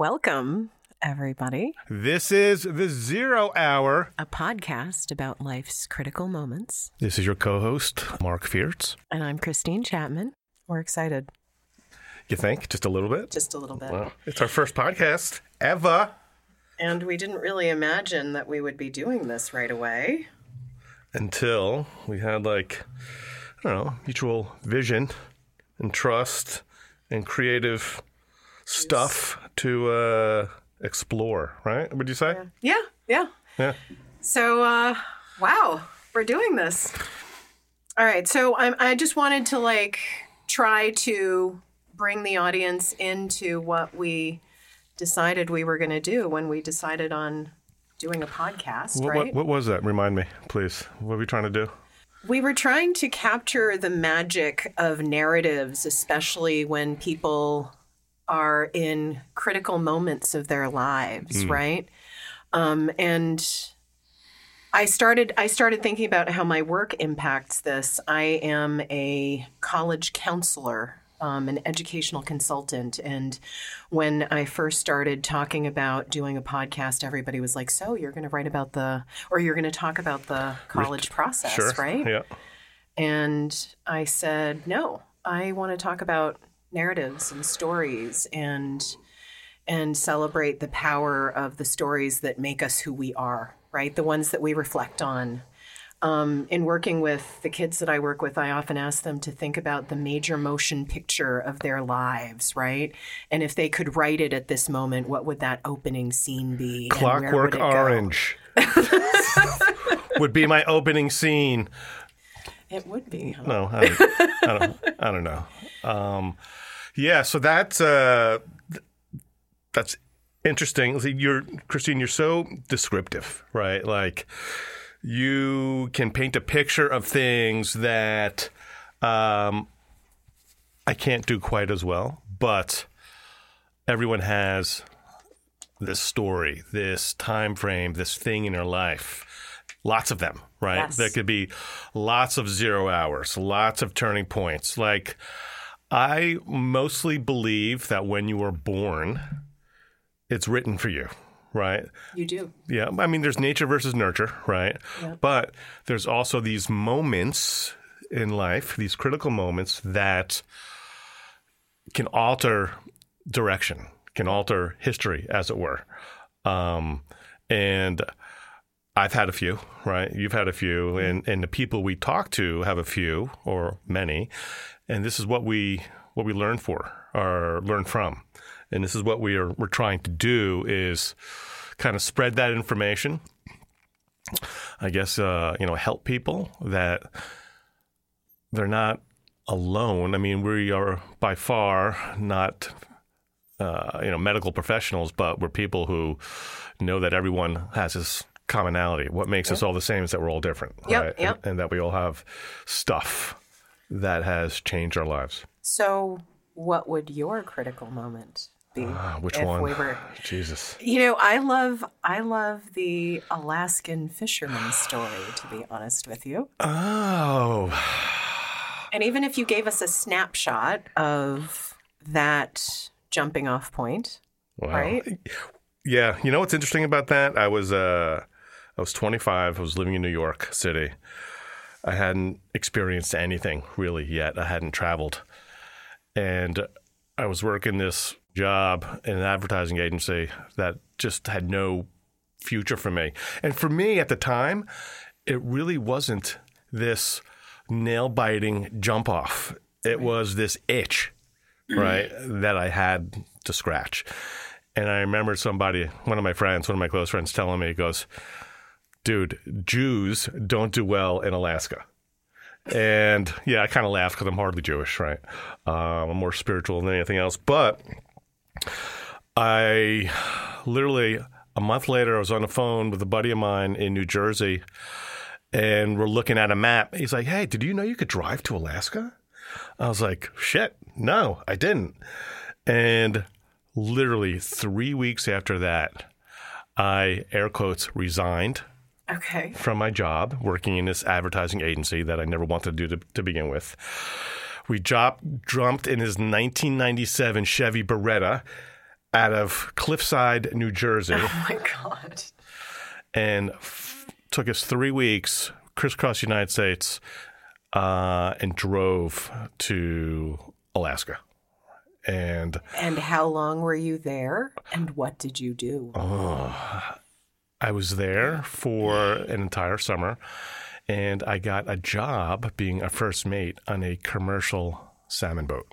Welcome, everybody. This is the Zero Hour. A podcast about life's critical moments. This is your co host, Marc Fierz. And I'm Christine Chapman. We're excited. You think? Just a little bit? Just a little bit. Well, it's our first podcast ever. And we didn't really imagine that we would be doing this right away. Until we had, like, I don't know, mutual vision and trust and creative stuff to uh, explore, right? Would you say? Yeah, yeah. Yeah. So, uh, wow, we're doing this. All right. So I'm, I just wanted to like try to bring the audience into what we decided we were going to do when we decided on doing a podcast, What, right? what, what was that? Remind me, please. What were we trying to do? We were trying to capture the magic of narratives, especially when people are in critical moments of their lives, right? Um, and I started I started thinking about how my work impacts this. I am a college counselor, um, an educational consultant, and when I first started talking about doing a podcast, everybody was like, "So you're going to write about the, or you're going to talk about the college process, Sure. right?" Yeah. And I said, no, I want to talk about narratives and stories and and celebrate the power of the stories that make us who we are, right? The ones that we reflect on. Um, in working with the kids that I work with, I often ask them to think about the major motion picture of their lives, right? And if they could write it at this moment, what would that opening scene be? Clockwork would it go? Orange would be my opening scene. It would be. huh? No, I don't, I don't, I don't know. Um, yeah, so that's uh, that's interesting. You're Christine. You're so descriptive, right? Like you can paint a picture of things that um, I can't do quite as well, but everyone has this story, this time frame, this thing in their life. Lots of them, right? Yes. There could be lots of zero hours, lots of turning points. Like, I mostly believe that when you are born, it's written for you, right? You do. Yeah, I mean, there's nature versus nurture, right? Yeah. But there's also these moments in life, these critical moments that can alter direction, can alter history, as it were. Um, and I've had a few, right? You've had a few, and, and the people we talk to have a few or many, and this is what we what we learn for or learn from, and this is what we are we're trying to do is kind of spread that information. I guess uh, you know help people that they're not alone. I mean, we are by far not uh, you know medical professionals, but we're people who know that everyone has this commonality. What makes us all the same is that we're all different, Yep, right? yep. And, and that we all have stuff that has changed our lives. So, what would your critical moment be? Uh, which one? we were- Jesus. You know, I love I love the Alaskan fisherman story. To be honest with you, Oh, and even if you gave us a snapshot of that jumping off point, wow. right? Yeah, you know what's interesting about that? I was uh, I was 25. I was living in New York City. I hadn't experienced anything really yet. I hadn't traveled, and I was working this job in an advertising agency that just had no future for me. And for me at the time, it really wasn't this nail biting jump off. It was this itch, right, that I had to scratch. And I remember somebody, one of my friends, one of my close friends, telling me, he goes, dude, Jews don't do well in Alaska. And yeah, I kind of laugh because I'm hardly Jewish, right? Um, I'm more spiritual than anything else. But I literally, a month later, I was on the phone with a buddy of mine in New Jersey, and we're looking at a map. He's like, hey, did you know you could drive to Alaska? I was like, shit, no, I didn't. And literally three weeks after that, I air quotes resigned Okay. from my job working in this advertising agency that I never wanted to do to, to begin with. We dropped, jumped in his 1997 Chevy Beretta out of Cliffside, New Jersey, Oh my God. and f- took us three weeks crisscross the United States uh, and drove to Alaska. And And how long were you there? And what did you do? I was there for an entire summer, and I got a job being a first mate on a commercial salmon boat.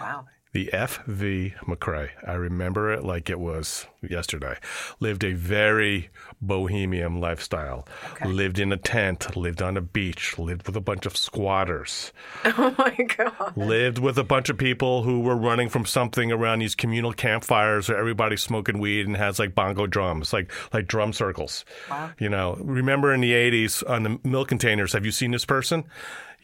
Wow. The FV McCrae. I remember it like it was yesterday. Lived a very bohemian lifestyle. Okay. Lived in a tent, lived on a beach, lived with a bunch of squatters, Oh my God. lived with a bunch of people who were running from something around these communal campfires where everybody's smoking weed and has like bongo drums, like like drum circles. Wow. You know, remember in the 80s on the milk containers, have you seen this person?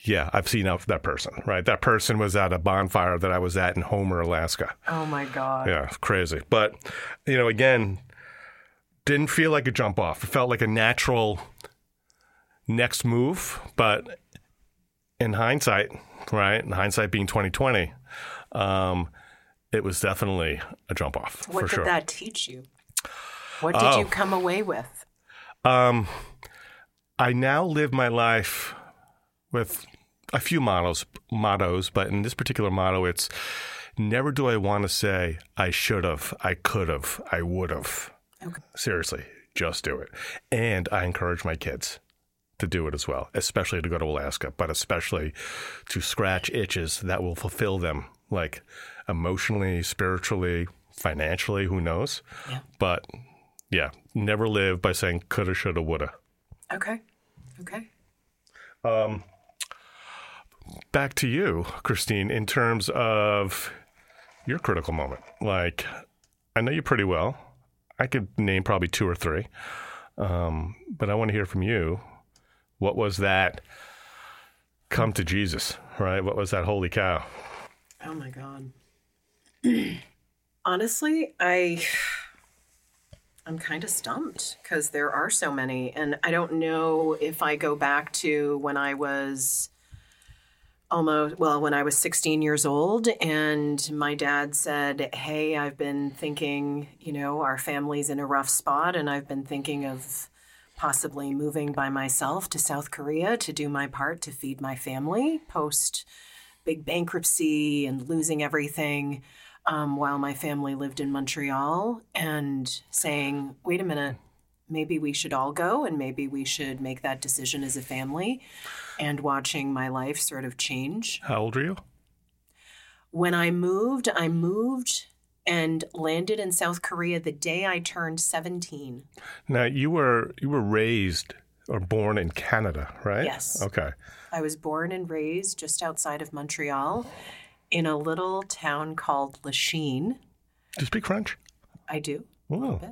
Yeah, I've seen that that person, right? That person was at a bonfire that I was at in Homer, Alaska. Oh my God. Yeah, crazy. But, you know, again, didn't feel like a jump off. It felt like a natural next move. But in hindsight, right? In hindsight being 2020, um, it was definitely a jump off What did sure. that teach you? What did Oh. you come away with? Um, I now live my life with a few mottos, mottos, but in this particular motto, it's never do I want to say I should have, I could have, I would have. Okay. Seriously, just do it. And I encourage my kids to do it as well, especially to go to Alaska, but especially to scratch itches that will fulfill them, like emotionally, spiritually, financially, who knows? Yeah. But yeah, never live by saying coulda, shoulda, woulda. Okay. Okay. Um, Back to you, Christine, in terms of your critical moment. Like, I know you pretty well. I could name probably two or three, um, but I want to hear from you. What was that come to Jesus, right? What was that holy cow? Oh my God. Honestly, I I'm kind of stumped because there are so many and I don't know if I go back to when I was almost well when I was 16 years old and my dad said, "Hey, I've been thinking, you know, our family's in a rough spot and I've been thinking of possibly moving by myself to South Korea to do my part to feed my family post big bankruptcy and losing everything um, while my family lived in Montreal and saying, wait a minute, maybe we should all go and maybe we should make that decision as a family and watching my life sort of change. How old are you? When I moved, I moved and landed in South Korea the day I turned 17. Now you were you were raised or born in Canada, right? Yes. Okay. I was born and raised just outside of Montreal in a little town called Lachine. Do you speak French? I do. Oh. bit.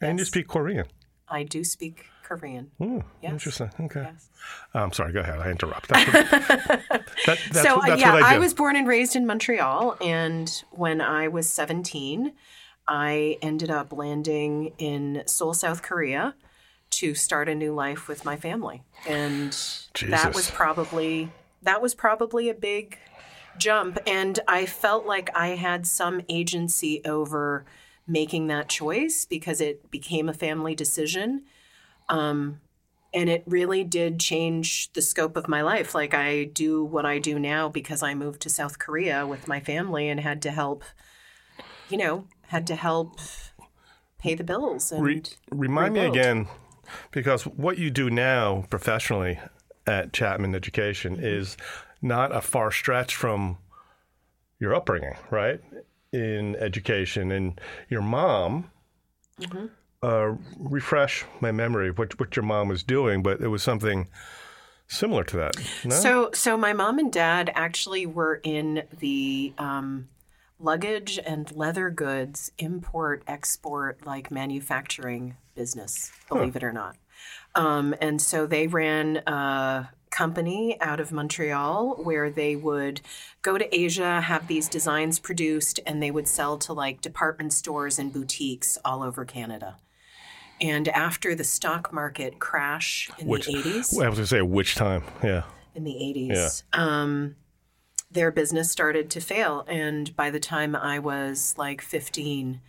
And you speak Korean. I do speak Korean. Oh, Yes. interesting. Okay. Yes. Oh, I'm sorry. Go ahead. I interrupt. That's what, that, that's, so what, that's yeah, I I, was born and raised in Montreal, and when I was 17, I ended up landing in Seoul, South Korea, to start a new life with my family, and that was probably that was probably a big jump, and I felt like I had some agency over making that choice because it became a family decision and it really did change the scope of my life. Like I do what I do now because I moved to South Korea with my family and had to help, you know, had to help pay the bills and Re- remind me again, because what you do now professionally at Chapman Education Mm-hmm. is not a far stretch from your upbringing, right? In education, and your mom. Mm-hmm. Uh, refresh my memory of what what your mom was doing, but it was something similar to that. No? So, so my mom and dad actually were in the um, luggage and leather goods import export like manufacturing business. Believe it or not, um, and so they ran a company out of Montreal where they would go to Asia, have these designs produced, and they would sell to like department stores and boutiques all over Canada. And after the stock market crash in Which- the 80s, I was going to say which time? Yeah. in the 80s. Um, their business started to fail. And by the time I was like 15,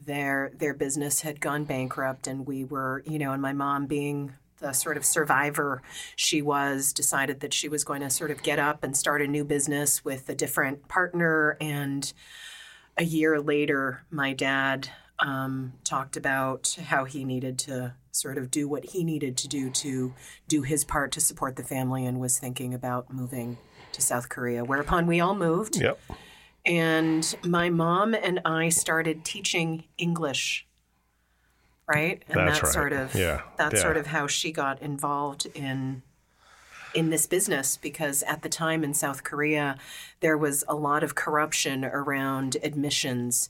their their business had gone bankrupt and we were, you know, and my mom being the sort of survivor she was decided that she was going to sort of get up and start a new business with a different partner and a year later my dad um, talked about how he needed to sort of do what he needed to do to do his part to support the family and was thinking about moving to South Korea, whereupon we all moved. Yep. And my mom and I started teaching English. Right? And That's that's, right. sort of Yeah. that's Yeah. sort of how she got involved in in this business because at the time in South Korea there was a lot of corruption around admissions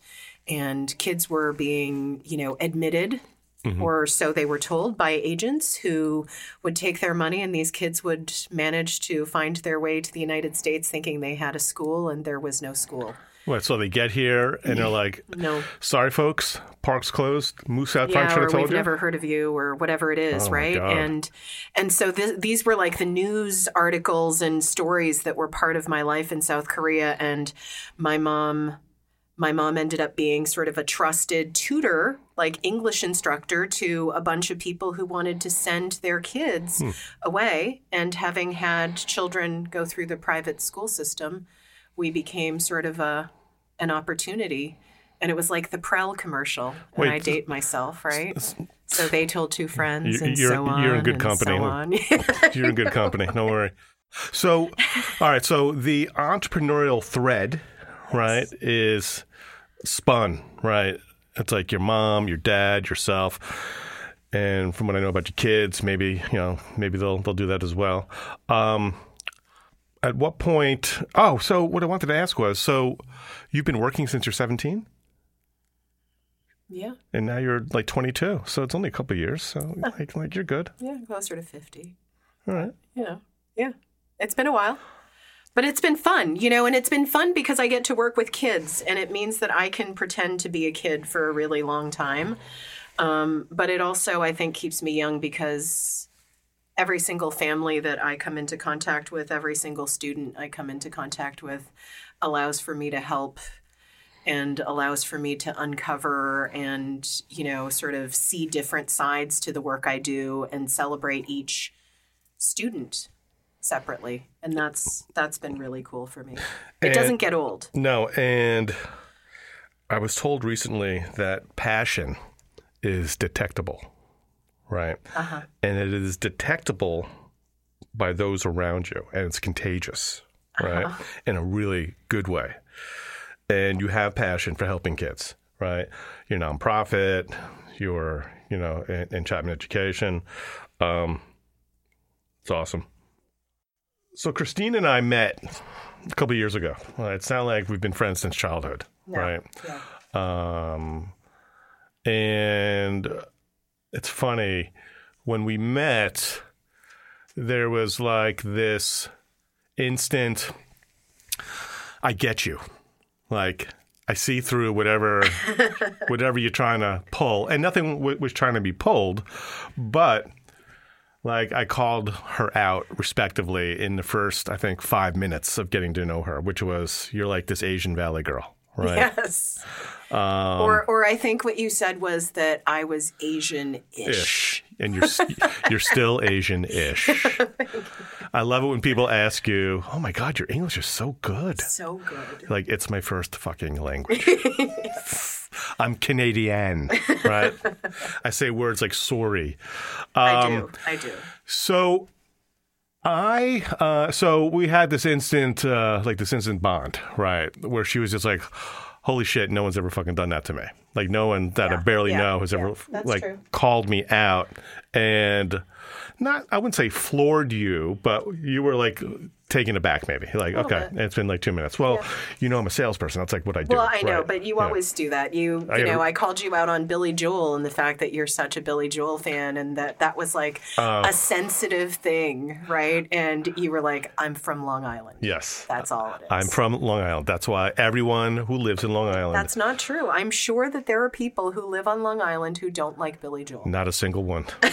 and kids were being, you know, admitted mm-hmm. or so they were told by agents who would take their money and these kids would manage to find their way to the United States thinking they had a school and there was no school. What? So they get here and they're like, No. "Sorry, folks, park's closed. Moose out yeah, or we've you." never heard of you, or whatever it is, Oh, right? And and so th- these were like the news articles and stories that were part of my life in South Korea. And my mom, my mom ended up being sort of a trusted tutor, like English instructor, to a bunch of people who wanted to send their kids Hmm. away. And having had children go through the private school system, we became sort of a an opportunity. And it was like the Prel commercial. And I date myself, right? So they told two friends You- and you're- so on. you're in good company. So. You're in good company. Don't worry. So, all right. So the entrepreneurial thread, right, is spun, right? It's like your mom, your dad, yourself, and from what I know about your kids, maybe you know, maybe they'll they'll do that as well. Um, at what point? Oh, so what I wanted to ask was, so you've been working since you're 17, yeah, and now you're like 22. So it's only a couple of years. So like, like you're good. yeah, closer to fifty. All right. You know, yeah, it's been a while, but it's been fun, you know, and it's been fun because I get to work with kids, and it means that I can pretend to be a kid for a really long time. Um, but it also, I think, keeps me young because every single family that I come into contact with, every single student I come into contact with, allows for me to help and allows for me to uncover and you know sort of see different sides to the work I do and celebrate each student separately and that's that's been really cool for me. It And- doesn't get old. No, and I was told recently that passion is detectable, right? Uh-huh. And it is detectable by those around you, and it's contagious, right? Uh-huh. In a really good way. And you have passion for helping kids, right? Your nonprofit, your, you know, in, in Chapman Education. Um, it's awesome. So Christine and I met a couple years ago. It sounds like we've been friends since childhood, right? Yeah. Um, and it's funny. When we met, there was like this instant. I get you, like I see through whatever whatever you're trying to pull, and nothing w- was trying to be pulled, but like I called her out respectively in the first, I think, five minutes of getting to know her, which was you're like this Asian Valley girl, right? Yes. Um, or or I think what you said was that I was Asian-ish. ish, and you're you're still Asian-ish. I love it when people ask you, "Oh my God, your English is so good." So good. Like it's my first fucking language. I'm Canadian, right? I say words like sorry. I Um, do. I do. So I uh so we had this instant uh like this instant bond, right? Where she was just like holy shit, no one's ever fucking done that to me. Like no one that I barely yeah, know has ever yeah, that's like true. called me out and not I wouldn't say floored you, but you were like taken aback maybe. Like, okay, bit. it's been like 2 minutes. Well, you know I'm a salesperson. That's like what I do. Well, I know, right? but you Yeah. always do that. You, I you know, I called you out on Billy Joel and the fact that you're such a Billy Joel fan, and that that was like Oh. a sensitive thing, right? And you were like, "I'm from Long Island." Yes. That's all it is. I'm from Long Island. That's why everyone who lives in Long Island That's not true. I'm sure that there are people who live on Long Island who don't like Billy Joel. Not a single one.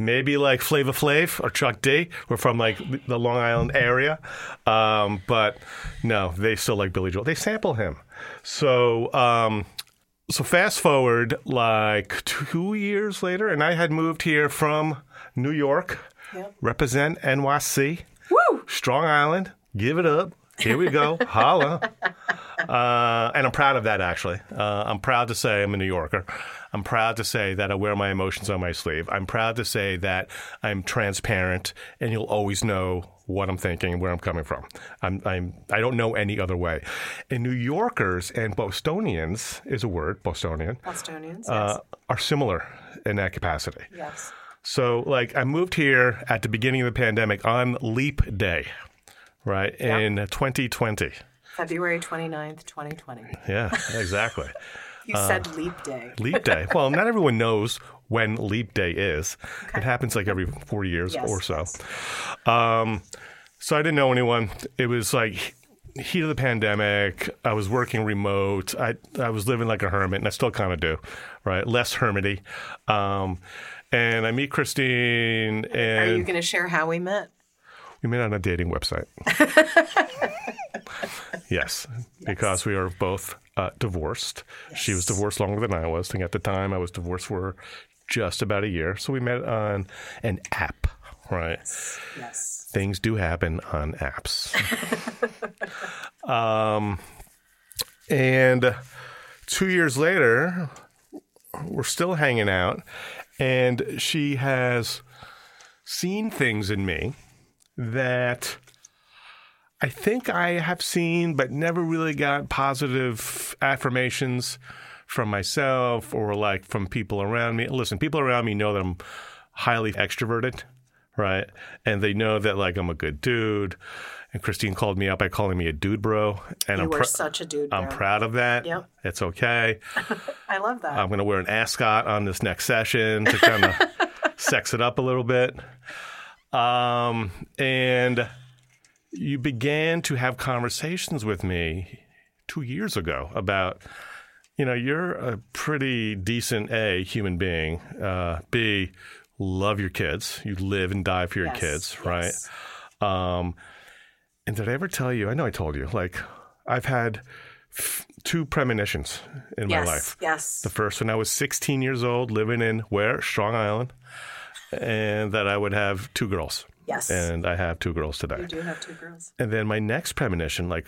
maybe like Flava Flav or Chuck D. We're from like the Long Island area, um, but no, they still like Billy Joel. They sample him. So, um, so fast forward like two years later, and I had moved here from New York, Yep. represent NYC, Woo! Strong Island. Give it up. Here we go. Holla. Uh, and I'm proud of that, actually. Uh, I'm proud to say I'm a New Yorker. I'm proud to say that I wear my emotions on my sleeve. I'm proud to say that I'm transparent and you'll always know what I'm thinking and where I'm coming from. I'm, I'm, I don't know any other way. And New Yorkers and Bostonians is a word, Bostonian, Bostonians. Yes. uh, are similar in that capacity. yes. So, like, I moved here at the beginning of the pandemic on Leap Day, right, in 2020. February 29th, 2020. Yeah, exactly. You said leap day. Leap Day. Well, not everyone knows when Leap Day is. It happens like every four years Yes, or so. yes. Um, so I didn't know anyone. It was like heat of the pandemic. I was working remote. I I was living like a hermit, and I still kind of do, right? Less hermity. Um, and I meet Christine, Are you going to share how we met? We met on a dating website. yes, because we are both uh, divorced. She was divorced longer than I was. And at the time, I was divorced for just about a year. So we met on an app, right? Yes. Things do happen on apps. um, and two years later, we're still hanging out. And she has seen things in me that I think I have seen, but never really got positive affirmations from myself or like from people around me. Listen, people around me know that I'm highly extroverted, right? And they know that like I'm a good dude. And Christine called me up by calling me a dude bro, and You I'm were pr- such a dude. I'm proud of that. Yep. It's okay. I love that. I'm going to wear an ascot on this next session to kind of sex it up a little bit. Um, and you began to have conversations with me two years ago about, you know, you're a pretty decent A, human being, uh, B, love your kids. You live and die for your Yes, kids, yes. right? Um, and did I ever tell you? I know I told you. Like, I've had f- two premonitions in yes. my life. Yes. The first when I was 16 years old, living in where Strong Island, and that I would have two girls. Yes. And I have two girls today. you do have two girls. And then my next premonition, like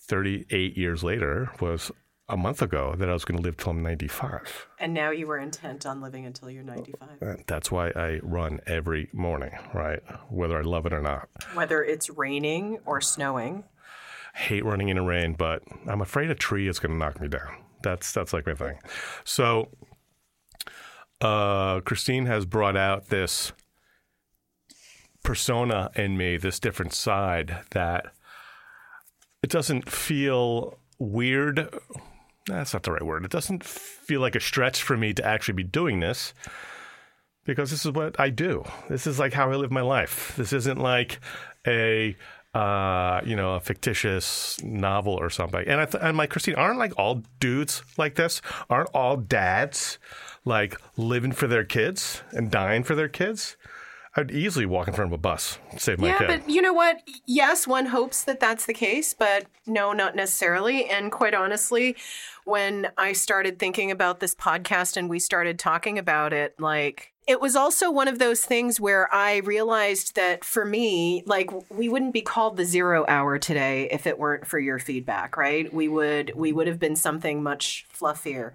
38 years later, was a month ago that I was going to live till I'm 95. And now you were intent on living until you're 95. That's why I run every morning, right? Whether I love it or not. Whether it's raining or snowing. hate running in the rain, but I'm afraid a tree is going to knock me down. That's that's like my thing. So, uh, Christine has brought out this persona in me, this different side that it doesn't feel weird. That's not the right word. It doesn't feel like a stretch for me to actually be doing this because this is what I do. This is like how I live my life. This isn't like a uh, you know a fictitious novel or something. And I th- and like Christine, aren't like all dudes like this? Aren't all dads like living for their kids and dying for their kids? I'd easily walk in front of a bus, save my yeah, kid. but you know what? Yes, one hopes that that's the case, but no, not necessarily. And quite honestly, when I started thinking about this podcast and we started talking about it, like it was also one of those things where I realized that for me, like we wouldn't be called the zero hour today if it weren't for your feedback, right? We would we would have been something much fluffier.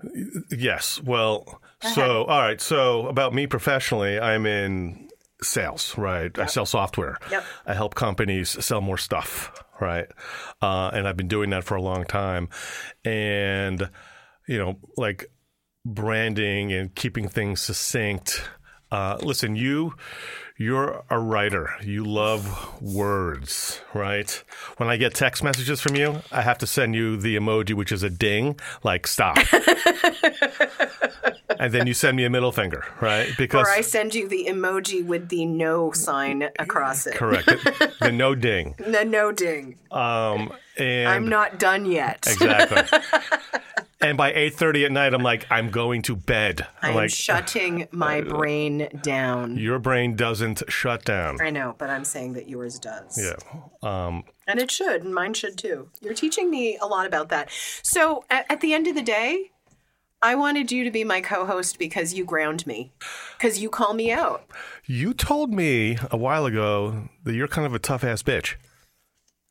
Yes. Well, so all right. So about me professionally, I'm in sales, right? I sell software. Yep. I help companies sell more stuff, right? Uh, and I've been doing that for a long time, and you know, like branding and keeping things succinct. Uh, listen, you. You're a writer. You love words, right? When I get text messages from you, I have to send you the emoji, which is a ding, like stop. and then you send me a middle finger, right? Because Or I send you the emoji with the no sign across it. correct, the, the no ding. The no ding. Um, and I'm not done yet. exactly. and by eight thirty at night, I'm like, I'm going to bed. I'm I'm like, shutting my brain down. your brain doesn't shut down. I know, but I'm saying that yours does. Yeah. Um, And it should, and mine should too. You're teaching me a lot about that. So at, at the end of the day, I wanted you to be my co host because you ground me, because you call me out. you told me a while ago that you're kind of a tough ass bitch.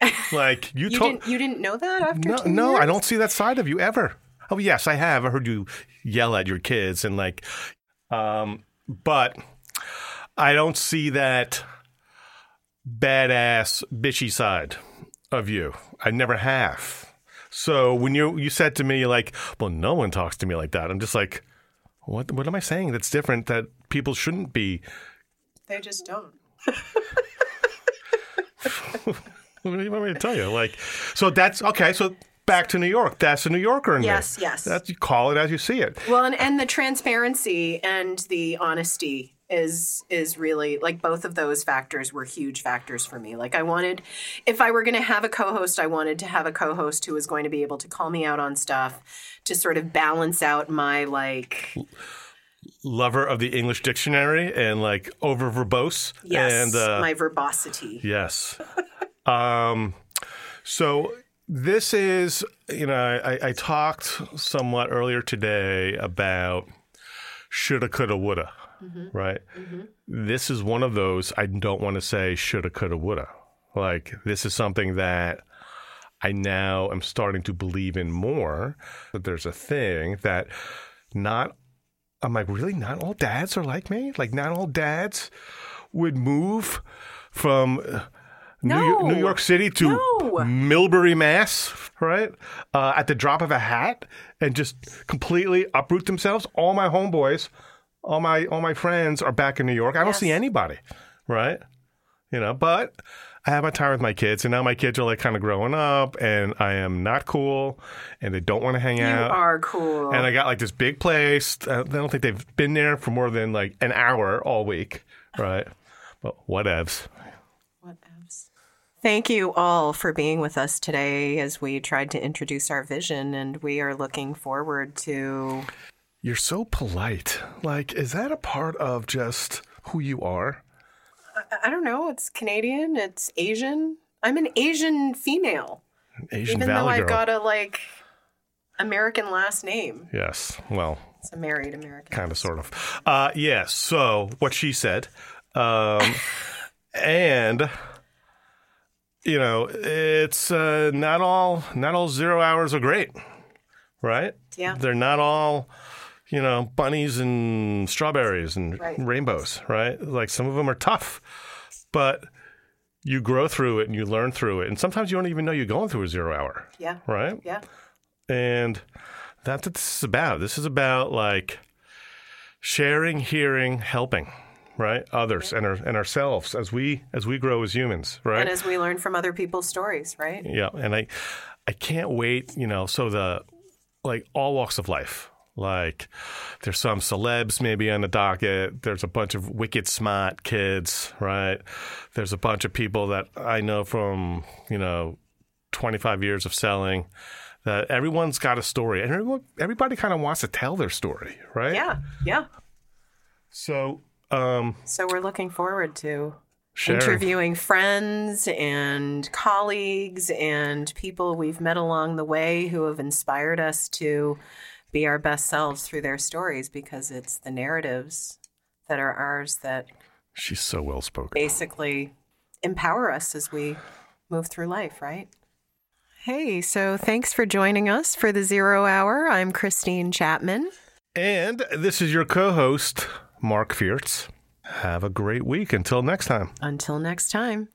Like you, You told. didn't, you didn't know that after No, no, I don't see that side of you ever. Oh yes, I have. I heard you yell at your kids and like, um, but I don't see that badass bitchy side of you. I never have. So when you you said to me like, well, no one talks to me like that. I'm just like, what what am I saying that's different that people shouldn't be? They just don't. What do you want me to tell you? Like, so that's okay. So back to New York. That's a New Yorker in Yes, me. yes. That's you call it as you see it. Well, and, and the transparency and the honesty is is really like both of those factors were huge factors for me. Like I wanted if I were going to have a co-host, I wanted to have a co-host who was going to be able to call me out on stuff to sort of balance out my like Lover of the English dictionary and like over verbose. yes, And uh, my verbosity. yes. um, so this is, you know, I, I talked somewhat earlier today about shoulda, coulda, woulda, mm-hmm. right? Mm-hmm. This is one of those I don't want to say shoulda, coulda, woulda. Like this is something that I now am starting to believe in more. That there's a thing that not. I'm like, really? Not all dads are like me. Like, not all dads would move from New, York. New York City to No. Millbury, Mass, right? Uh, at the drop of a hat, and just completely uproot themselves. All my homeboys, all my all my friends are back in New York. I don't Yes. see anybody, right? You know, but I have my time with my kids, and now my kids are like kind of growing up, and I am not cool, and they don't want to hang You out. You are cool. And I got like this big place. I don't think they've been there for more than like an hour all week, right? But. Whatevs. Thank you all for being with us today as we tried to introduce our vision, and we are looking forward to You're so polite. Like, is that a part of just who you are? I don't know. It's Canadian. It's Asian. I'm an Asian female, Asian even though I've girl. got a like American last name. yes. Well, It's a married American. kind of, sort of. Uh, yes. so what she said, um, and you know, it's uh, not all not all zero hours are great, right? Yeah. They're not all. You know, bunnies and strawberries and Right. rainbows, right? Like some of them are tough, but you grow through it and you learn through it. And sometimes you don't even know you're going through a zero hour, Yeah. right? Yeah. And that's what this is about. This is about like sharing, hearing, helping, right? Others and our, and ourselves as we as we grow as humans, right? And as we learn from other people's stories, right? yeah, and I I can't wait, you know, so the like all walks of life. Like there's some celebs maybe on the docket. There's a bunch of wicked smart kids, right? There's a bunch of people that I know from, you know, 25 years of selling that everyone's got a story and everyone, everybody kind of wants to tell their story, right? Yeah. Yeah. So, um, So we're looking forward to sharing. interviewing friends and colleagues and people we've met along the way who have inspired us to be our best selves through their stories because it's the narratives that are ours that She's so well spoken. basically empower us as we move through life, right? Hey, so thanks for joining us for the Zero Hour. I'm Christine Chapman. And this is your co host, Marc Fierz. Have a great week. Until next time. Until next time.